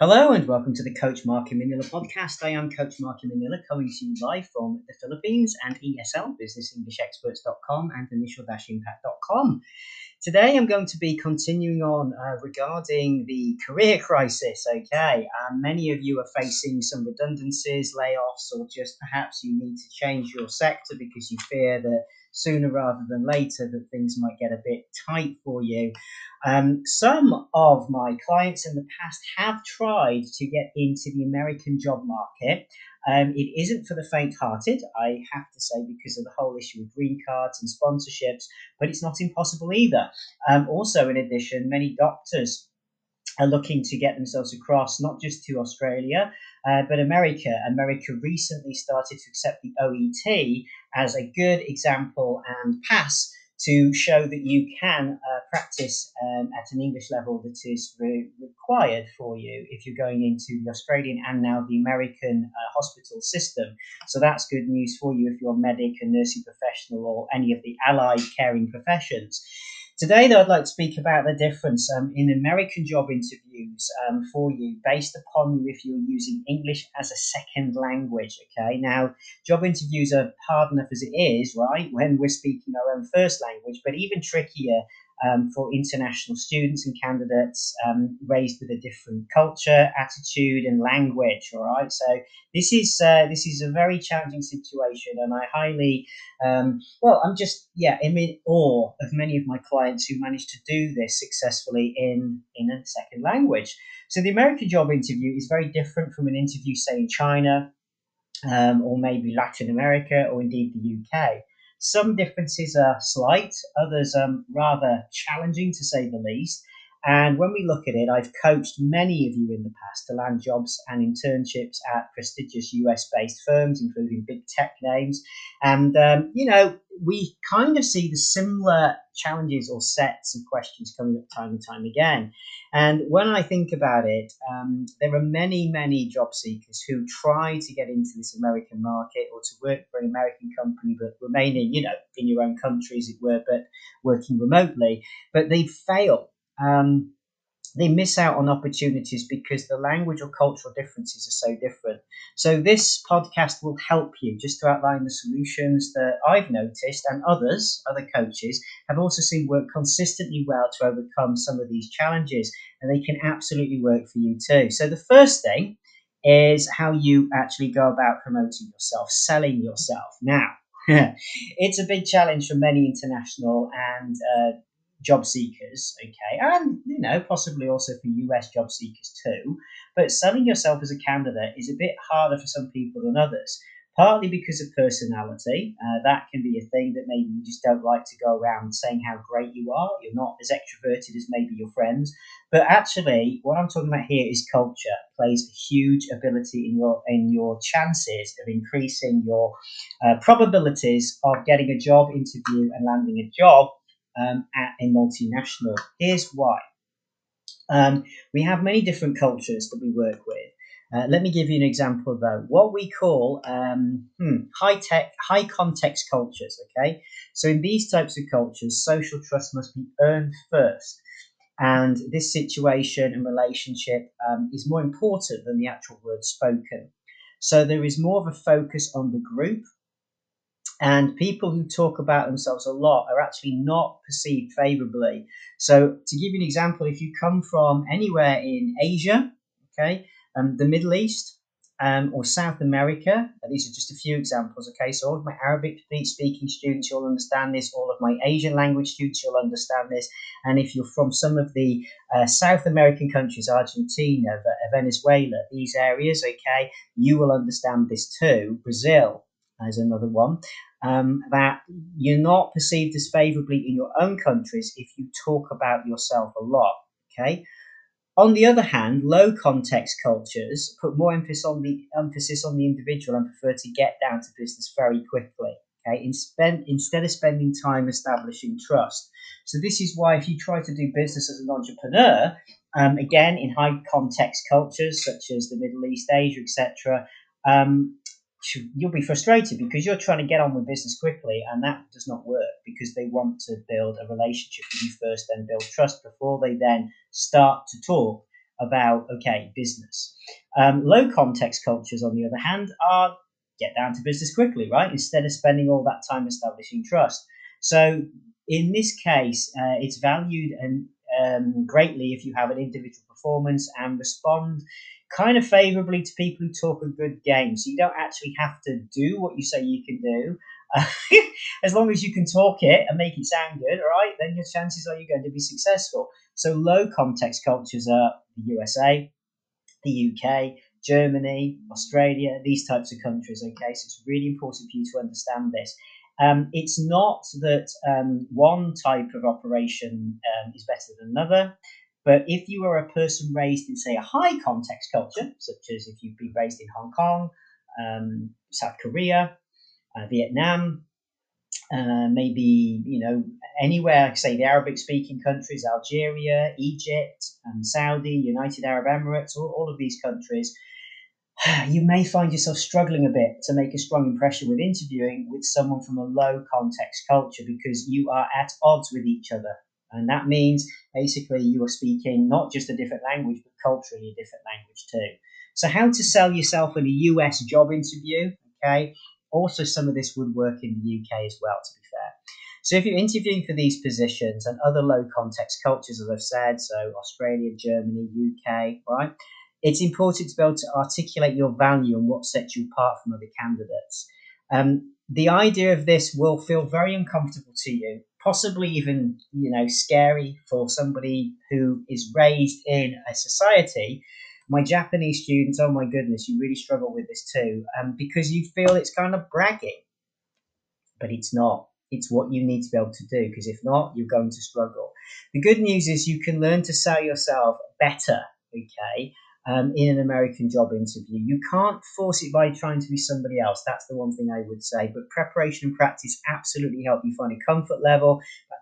Hello and welcome to the Coach Mark Manila podcast. I am Coach Mark Manila, coming to you live from the Philippines and ESL, businessenglishexperts.com and initial-impact.com. Today I'm going to be continuing on uh, regarding the career crisis. Okay, um, many of you are facing some redundancies, layoffs, or just perhaps you need to change your sector because you fear that sooner rather than later that things might get a bit tight for you. Um, some of my clients in the past have tried to get into the American job market. Um, it isn't for the faint hearted, I have to say, because of the whole issue of green cards and sponsorships, but it's not impossible either. Um, also, in addition, many doctors are looking to get themselves across not just to Australia, uh, but America. America recently started to accept the OET as a good example and pass to show that you can uh, practice um, at an English level that is re- required for you if you're going into the Australian and now the American uh, hospital system. So that's good news for you if you're a medic, a nursing professional, or any of the allied caring professions. Today, though, I'd like to speak about the difference um, in American job interviews um, for you based upon if you're using English as a second language. Okay, now job interviews are hard enough as it is, right, when we're speaking our own first language, but even trickier um, for international students and candidates um, raised with a different culture, attitude, and language. All right, so this is uh, this is a very challenging situation, and I highly, um, well, I'm just yeah I'm in awe of many of my clients who managed to do this successfully in in a second language. So the American job interview is very different from an interview, say, in China. Um, or maybe Latin America, or indeed the UK. Some differences are slight, others um, rather challenging to say the least. And when we look at it, I've coached many of you in the past to land jobs and internships at prestigious US based firms, including big tech names. And, um, you know, we kind of see the similar challenges or sets of questions coming up time and time again. And when I think about it, um, there are many, many job seekers who try to get into this American market or to work for an American company, but remaining, you know, in your own country, as it were, but working remotely, but they fail um, they miss out on opportunities because the language or cultural differences are so different. So, this podcast will help you just to outline the solutions that I've noticed and others, other coaches, have also seen work consistently well to overcome some of these challenges, and they can absolutely work for you too. So, the first thing is how you actually go about promoting yourself, selling yourself. Now, it's a big challenge for many international and uh, job seekers, okay, and you know possibly also for US job seekers too. But selling yourself as a candidate is a bit harder for some people than others. Partly because of personality, uh, that can be a thing that maybe you just don't like to go around saying how great you are. You're not as extroverted as maybe your friends, but actually, what I'm talking about here is culture plays a huge ability in your in your chances of increasing your uh, probabilities of getting a job interview and landing a job um, at a multinational. Here's why. Um, we have many different cultures that we work with. Uh, let me give you an example though. What we call um, hmm, high tech, high context cultures. Okay, so in these types of cultures, social trust must be earned first, and this situation and relationship um, is more important than the actual word spoken. So there is more of a focus on the group and people who talk about themselves a lot are actually not perceived favorably. So, to give you an example, if you come from anywhere in Asia, okay, um, the Middle East, um, or South America, these are just a few examples, okay. So, all of my Arabic speaking students, you'll understand this. All of my Asian language students, you'll understand this. And if you're from some of the uh, South American countries, Argentina, Venezuela, these areas, okay, you will understand this too. Brazil, is another one um, that you're not perceived as favorably in your own countries if you talk about yourself a lot. Okay. On the other hand, low context cultures put more emphasis on the emphasis on the individual and prefer to get down to business very quickly. Okay, in spend, instead of spending time establishing trust. So this is why if you try to do business as an entrepreneur, um, again in high context cultures such as the Middle East, Asia, etc., um, you'll be frustrated because you're trying to get on with business quickly and that does not work because they want to build a relationship with you first then build trust before they then start to talk about, okay, business. Um, low context cultures, on the other hand, are get down to business quickly, right? Instead of spending all that time establishing trust. So in this case, uh, it's valued and um, greatly if you have an individual performance and respond kind of favorably to people who talk a good game. So you don't actually have to do what you say you can do. as long as you can talk it and make it sound good, all right, then your chances are you're going to be successful. So low context cultures are the USA, the UK, Germany, Australia, these types of countries. Okay, so it's really important for you to understand this. Um, it's not that um, one type of operation um, is better than another, but if you are a person raised in, say, a high context culture, such as if you've been raised in Hong Kong, um, South Korea, uh, Vietnam, uh, maybe you know anywhere, say the Arabic-speaking countries, Algeria, Egypt, and Saudi, United Arab Emirates, all, all of these countries, you may find yourself struggling a bit to make a strong impression with interviewing with someone from a low context culture because you are at odds with each other. And that means basically you are speaking not just a different language, but culturally a different language too. So, how to sell yourself in a US job interview? Okay. Also, some of this would work in the UK as well, to be fair. So, if you're interviewing for these positions and other low context cultures, as I've said, so Australia, Germany, UK, right? it's important to be able to articulate your value and what sets you apart from other candidates. Um, the idea of this will feel very uncomfortable to you, possibly even you know scary for somebody who is raised in a society. My Japanese students, oh my goodness, you really struggle with this too, um, because you feel it's kind of bragging, but it's not. It's what you need to be able to do, because if not, you're going to struggle. The good news is you can learn to sell yourself better, okay? Um, in an American job interview. You can't force it by trying to be somebody else. That's the one thing I would say. But preparation and practice absolutely help you find a comfort level.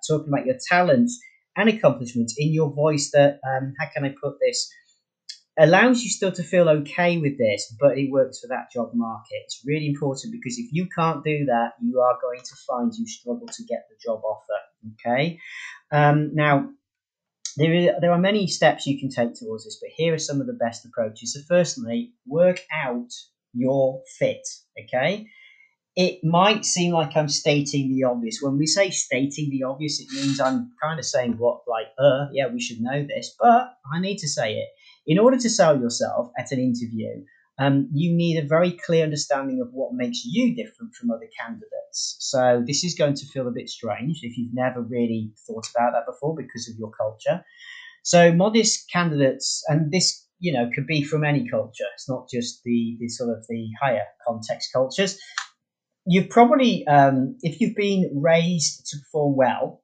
talking about your talents and accomplishments in your voice that, um, how can I put this? Allows you still to feel okay with this, but it works for that job market. It's really important because if you can't do that, you are going to find you struggle to get the job offer. Okay. Um, now, there, is, there are many steps you can take towards this, but here are some of the best approaches. So, firstly, work out your fit. Okay, it might seem like I'm stating the obvious. When we say stating the obvious, it means I'm kind of saying what, like, uh, yeah, we should know this, but I need to say it. In order to sell yourself at an interview, um, you need a very clear understanding of what makes you different from other candidates. So this is going to feel a bit strange if you've never really thought about that before because of your culture. So modest candidates, and this you know could be from any culture. It's not just the the sort of the higher context cultures. You've probably, um, if you've been raised to perform well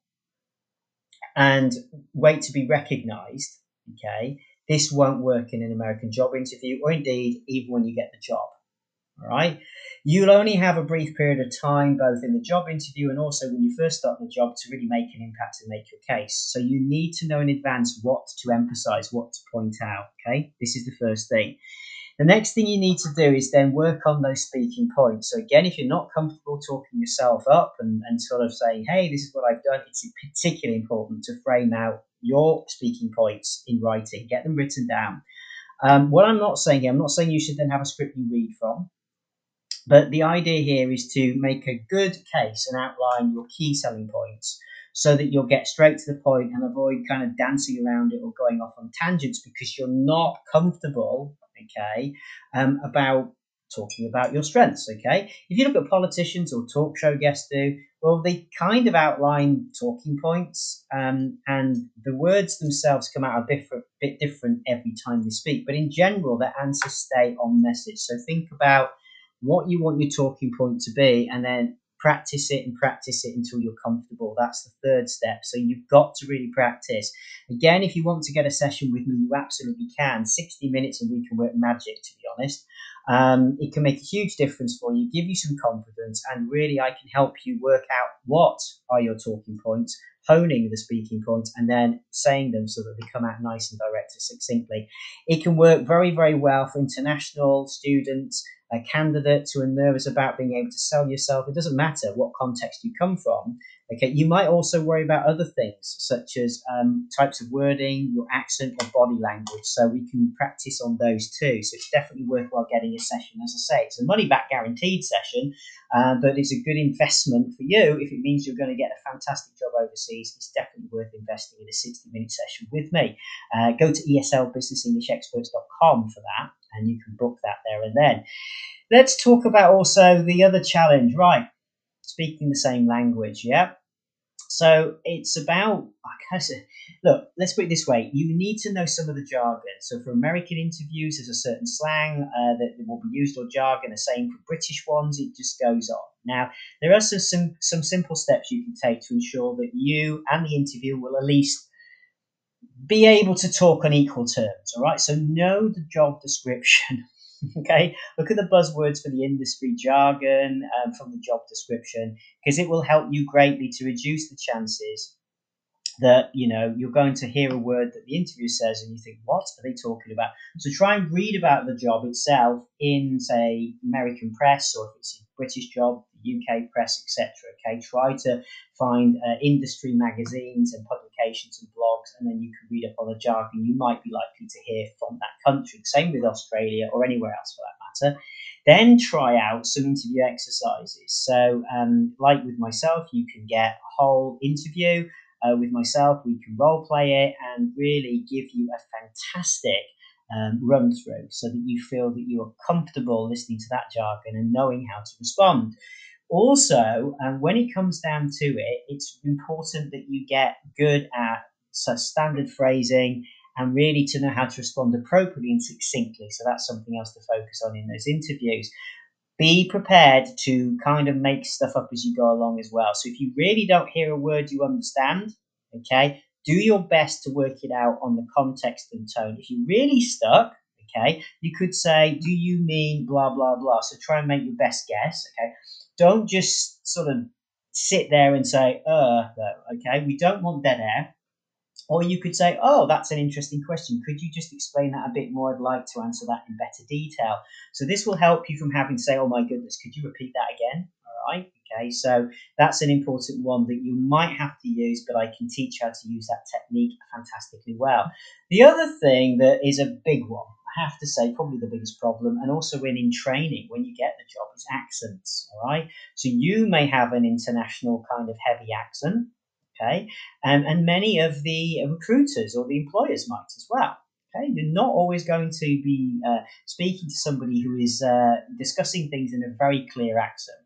and wait to be recognised, okay, this won't work in an American job interview, or indeed even when you get the job. All right. You'll only have a brief period of time, both in the job interview and also when you first start the job, to really make an impact and make your case. So you need to know in advance what to emphasize, what to point out. Okay. This is the first thing. The next thing you need to do is then work on those speaking points. So again, if you're not comfortable talking yourself up and, and sort of saying, hey, this is what I've done, it's particularly important to frame out your speaking points in writing, get them written down. Um, what I'm not saying here, I'm not saying you should then have a script you read from, but the idea here is to make a good case and outline your key selling points so that you'll get straight to the point and avoid kind of dancing around it or going off on tangents because you're not comfortable, okay, um, about talking about your strengths, okay? If you look at politicians or talk show guests do, well, they kind of outline talking points, um, and the words themselves come out a bit, bit different every time they speak. But in general, their answers stay on message. So think about what you want your talking point to be, and then practice it and practice it until you're comfortable. That's the third step. So you've got to really practice. Again, if you want to get a session with me, you absolutely can. 60 minutes and we can work magic, to be honest. Um, it can make a huge difference for you, give you some confidence, and really I can help you work out what are your talking points, honing the speaking points, and then saying them so that they come out nice and direct and succinctly. It can work very, very well for international students uh, candidates who are nervous about being able to sell yourself. It doesn't matter what context you come from. Okay, you might also worry about other things such as um, types of wording, your accent, or body language. So we can practice on those too. So it's definitely worthwhile getting a session. As I say, it's a money back guaranteed session, uh, but it's a good investment for you if it means you're going to get a fantastic job overseas. It's definitely worth investing in a 60 minute session with me. Uh, go to eslbusinessenglishexperts.com for that, and you can book that there and then. Let's talk about also the other challenge, right? Speaking the same language, yeah. So it's about, I guess, look, let's put it this way. You need to know some of the jargon. So for American interviews, there's a certain slang uh, that will be used or jargon. The same for British ones. It just goes on. Now, there are some, some, some simple steps you can take to ensure that you and the interview will at least be able to talk on equal terms. All right. So know the job description. okay. Look at the buzzwords for the industry jargon um, from the job description because it will help you greatly to reduce the chances that you know you're going to hear a word that the interviewer says and you think what are they talking about? So try and read about the job itself in say american press or if it's a british job uk press etc okay? Try to find uh, industry magazines and publications and blogs and then you can read up on the jargon you might be likely to hear from that country. Same with australia or anywhere else for that matter. Then try out some interview exercises. So um, like with myself you can get a whole interview uh, with myself. We can role play it and really give you a fantastic um, run through so that you feel that you are comfortable listening to that jargon and knowing how to respond. Also, um, when it comes down to it, it's important that you get good at standard phrasing and really to know how to respond appropriately and succinctly. So that's something else to focus on in those interviews be prepared to kind of make stuff up as you go along as well. So if you really don't hear a word you understand, okay, do your best to work it out on the context and tone. If you're really stuck, okay, you could say, Do you mean blah, blah, blah? So try and make your best guess, okay? Don't just sort of sit there and say, uh, okay? We don't want dead air. Or you could say, oh, that's an interesting question. Could you just explain that a bit more? I'd like to answer that in better detail. So this will help you from having to say, oh my goodness, could you repeat that again? All right. Okay. So that's an important one that you might have to use, but I can teach how to use that technique fantastically well. The other thing that is a big one, I have to say, probably the biggest problem, and also when in training, when you get the job, is accents. All right. So you may have an international kind of heavy accent Okay, um, and many of the recruiters or the employers might as well. Okay, you're not always going to be uh, speaking to somebody who is uh, discussing things in a very clear accent.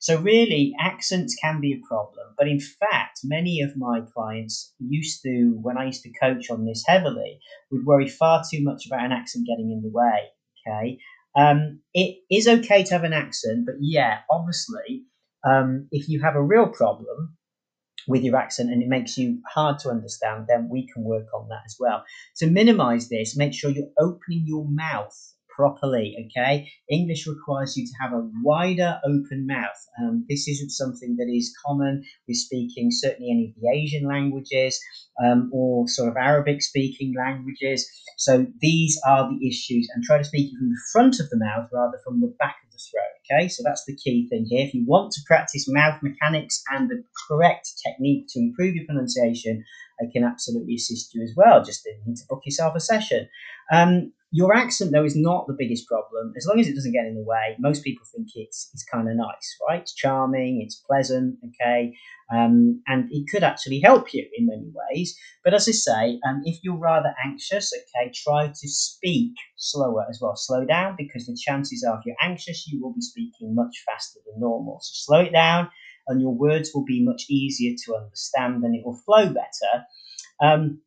So, really, accents can be a problem. But in fact, many of my clients used to, when I used to coach on this heavily, would worry far too much about an accent getting in the way. Okay. Um, it is okay to have an accent, but yeah, obviously, um, if you have a real problem, with your accent and it makes you hard to understand, then we can work on that as well. To minimize this, make sure you're opening your mouth properly. Okay, English requires you to have a wider open mouth. Um, this isn't something that is common with speaking certainly any of the Asian languages um, or sort of Arabic speaking languages. So these are the issues, and try to speak from the front of the mouth rather from the back of the throat. Okay, so that's the key thing here. If you want to practice mouth mechanics and the correct technique to improve your pronunciation, I can absolutely assist you as well. Just need to book yourself a session. Um, your accent, though, is not the biggest problem. As long as it doesn't get in the way, most people think it's, it's kind of nice, right? It's charming, it's pleasant, okay? Um, and it could actually help you in many ways. But as I say, um, if you're rather anxious, okay, try to speak slower as well. Slow down because the chances are if you're anxious, you will be speaking much faster than normal. So slow it down and your words will be much easier to understand and it will flow better. Um,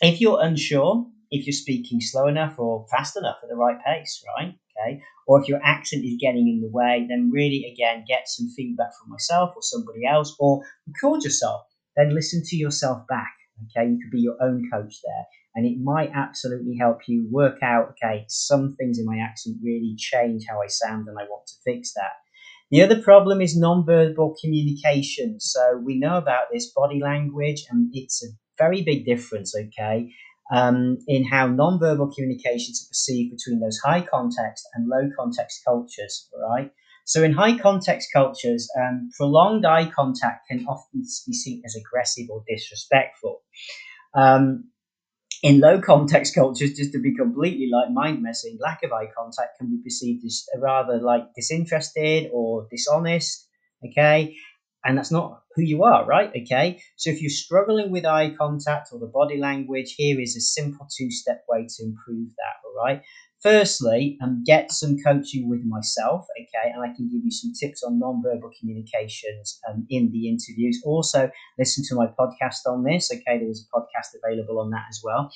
if you're unsure, if you're speaking slow enough or fast enough at the right pace, right? Okay. Or if your accent is getting in the way, then really, again, get some feedback from myself or somebody else, or record yourself. Then listen to yourself back. Okay. You could be your own coach there. And it might absolutely help you work out, okay, some things in my accent really change how I sound and I want to fix that. The other problem is non-verbal communication. So we know about this body language and it's a very big difference, okay? um, in how nonverbal communications are perceived between those high context and low context cultures, right? So, in high context cultures, um, prolonged eye contact can often be seen as aggressive or disrespectful. Um, in low context cultures, just to be completely like mind messing, lack of eye contact can be perceived as rather like disinterested or dishonest. Okay, and that's not who you are, right? Okay, so if you're struggling with eye contact or the body language, here is a simple two step way to improve that, all right? Firstly, um, get some coaching with myself, okay, and I can give you some tips on non-verbal communications um, in the interviews. Also, listen to my podcast on this, okay, there is a podcast available on that as well.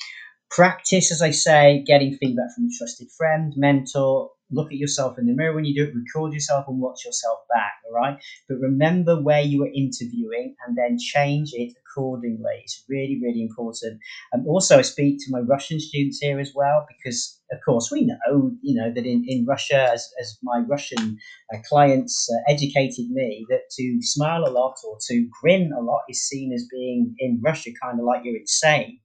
Practice, as I say, getting feedback from a trusted friend, mentor, look at yourself in the mirror when you do it, record yourself and watch yourself back, all right? But remember where you were interviewing and then change it accordingly. It's really, really important. And also, I speak to my Russian students here as well because, of course, we know, you know, that in, in Russia, as, as my Russian uh, clients uh, educated me, that to smile a lot or to grin a lot is seen as being in Russia kind of like you're insane.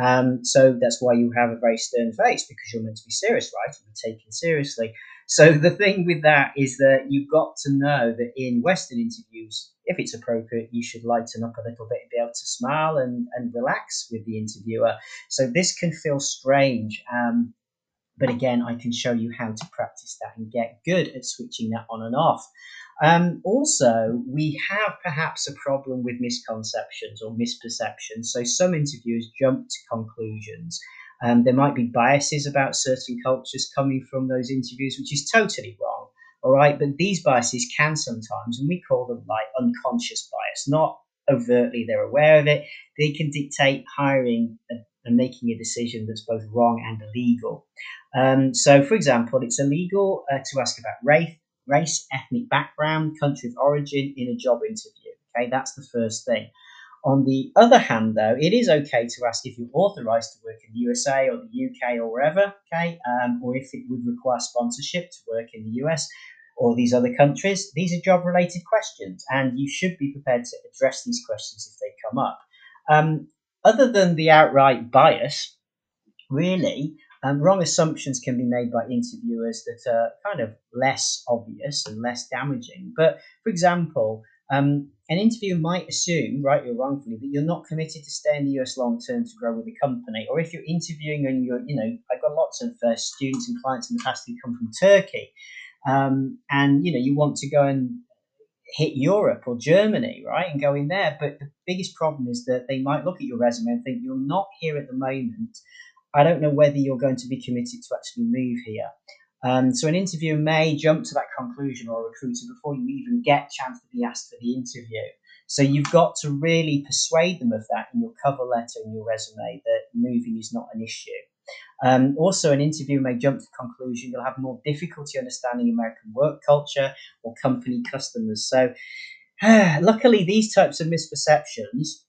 Um, so that's why you have a very stern face because you're meant to be serious, right? And be taken seriously. So the thing with that is that you've got to know that in Western interviews, if it's appropriate, you should lighten up a little bit and be able to smile and, and relax with the interviewer. So this can feel strange. Um, but again, I can show you how to practice that and get good at switching that on and off. Um, also, we have perhaps a problem with misconceptions or misperceptions. So some interviewers jump to conclusions. Um, there might be biases about certain cultures coming from those interviews, which is totally wrong. All right, but these biases can sometimes, and we call them like unconscious bias, not overtly they're aware of it. They can dictate hiring and, making a decision that's both wrong and illegal. Um, so, for example, it's illegal uh, to ask about race, race, ethnic background, country of origin in a job interview. Okay, that's the first thing. On the other hand, though, it is okay to ask if you're authorized to work in the USA or the UK or wherever, okay, um, or if it would require sponsorship to work in the US or these other countries. These are job related questions, and you should be prepared to address these questions if they come up. Um, other than the outright bias, really, um, wrong assumptions can be made by interviewers that are kind of less obvious and less damaging. But for example, um, an interviewer might assume, right or wrongfully, that you're not committed to stay in the US long term to grow with the company. Or if you're interviewing and you're, you know, I've got lots of uh, students and clients in the past who come from Turkey, um, and you know, you want to go and hit Europe or Germany, right, and go in there. But the biggest problem is that they might look at your resume and think you're not here at the moment I don't know whether you're going to be committed to actually move here. Um, so an interviewer may jump to that conclusion or a recruiter before you even get a chance to be asked for the interview. So you've got to really persuade them of that in your cover letter and your resume that moving is not an issue. Um, also, an interviewer may jump to the conclusion you'll have more difficulty understanding American work culture or company customers. So, luckily, these types of misperceptions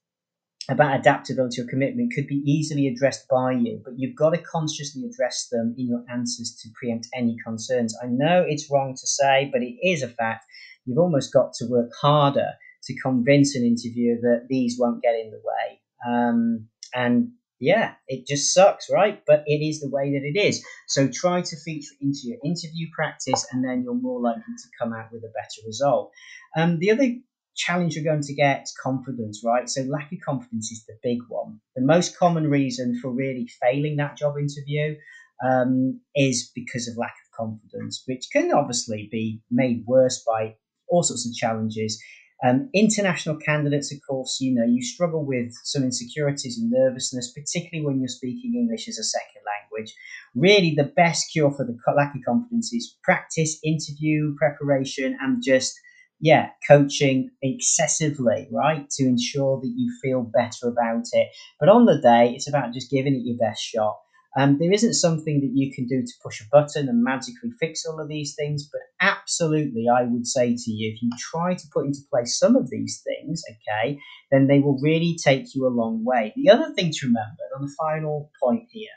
about adaptability or commitment could be easily addressed by you, but you've got to consciously address them in your answers to preempt any concerns. I know it's wrong to say, but it is a fact. You've almost got to work harder to convince an interviewer that these won't get in the way. Um, and yeah, it just sucks, right? But it is the way that it is. So try to feature into your interview practice, and then you're more likely to come out with a better result. Um, the other challenge you're going to get confidence, right? So lack of confidence is the big one. The most common reason for really failing that job interview um, is because of lack of confidence, which can obviously be made worse by all sorts of challenges. Um, international candidates, of course, you know, you struggle with some insecurities and nervousness, particularly when you're speaking English as a second language. Really, the best cure for the lack of confidence is practice, interview preparation, and just yeah, coaching excessively, right, to ensure that you feel better about it. But on the day, it's about just giving it your best shot. Um, there isn't something that you can do to push a button and magically fix all of these things, but absolutely, I would say to you, if you try to put into place some of these things, okay, then they will really take you a long way. The other thing to remember on the final point here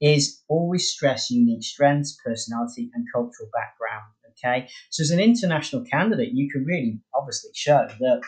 is always stress unique strengths, personality, and cultural background. Okay, so as an international candidate, you can really obviously show that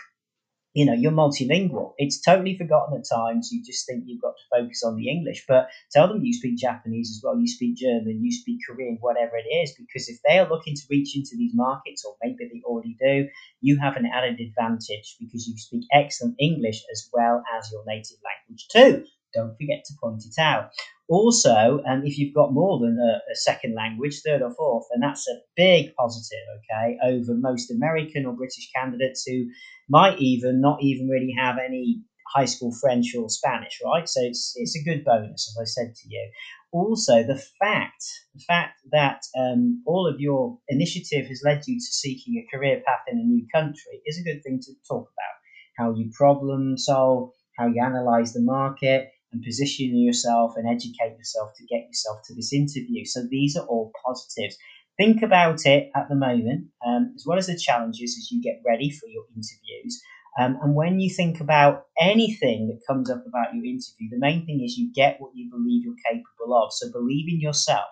you know you're multilingual. It's totally forgotten at times. You just think you've got to focus on the english. But tell them you speak japanese as well you speak german you speak korean whatever it is because if they are looking to reach into these markets or maybe they already do you have an added advantage because you speak excellent english as well as your native language too don't forget to point it out also, um, if you've got more than a, a, second language, third or fourth, then that's a big positive, okay, over most American or British candidates who might even not even really have any high school French or Spanish, right? So it's, it's a good bonus, as I said to you. Also, the fact the fact that um, all of your initiative has led you to seeking a career path in a new country is a good thing to talk about. How you problem solve, how you analyze the market, and position yourself and educate yourself to get yourself to this interview. So these are all positives. Think about it at the moment, um, as well as the challenges as you get ready for your interviews. Um, and when you think about anything that comes up about your interview, the main thing is you get what you believe you're capable of. So believe in yourself.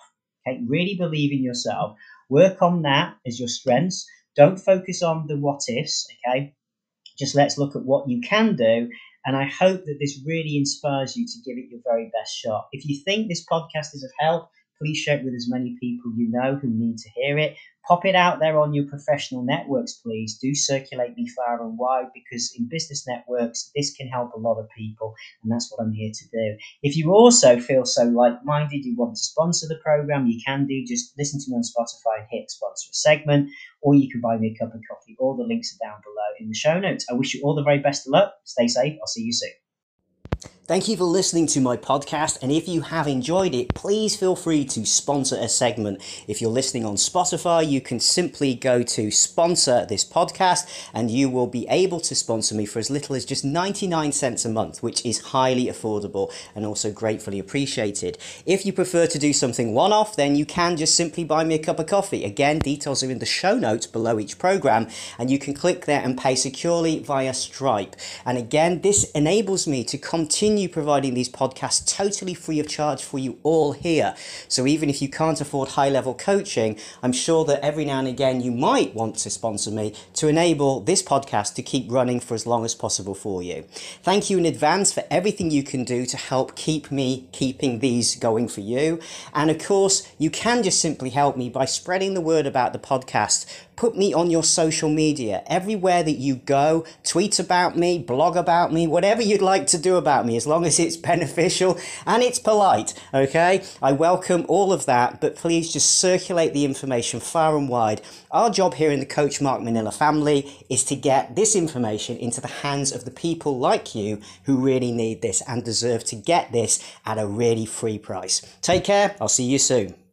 Okay, really believe in yourself. Work on that as your strengths. Don't focus on the what ifs. Okay, just let's look at what you can do and I hope that this really inspires you to give it your very best shot. If you think this podcast is of help, please share it with as many people you know who need to hear it. Pop it out there on your professional networks, please. Do circulate me far and wide because in business networks, this can help a lot of people, and that's what I'm here to do. If you also feel so like minded, you want to sponsor the program, you can do. Just listen to me on Spotify and hit sponsor a segment, or you can buy me a cup of coffee. All the links are down below in the show notes. I wish you all the very best of luck. Stay safe. I'll see you soon. Thank you for listening to my podcast. And if you have enjoyed it, please feel free to sponsor a segment. If you're listening on Spotify, you can simply go to sponsor this podcast and you will be able to sponsor me for as little as just 99 cents a month, which is highly affordable and also gratefully appreciated. If you prefer to do something one off, then you can just simply buy me a cup of coffee. Again, details are in the show notes below each program and you can click there and pay securely via Stripe. And again, this enables me to continue continue providing these podcasts totally free of charge for you all here. So even if you can't afford high level coaching, I'm sure that every now and again you might want to sponsor me to enable this podcast to keep running for as long as possible for you. Thank you in advance for everything you can do to help keep me keeping these going for you. And of course, you can just simply help me by spreading the word about the podcast Put me on your social media. Everywhere that you go, tweet about me, blog about me, whatever you'd like to do about me, as long as it's beneficial and it's polite, okay? I welcome all of that, but please just circulate the information far and wide. Our job here in the Coach Mark Manila family is to get this information into the hands of the people like you who really need this and deserve to get this at a really free price. Take care. I'll see you soon.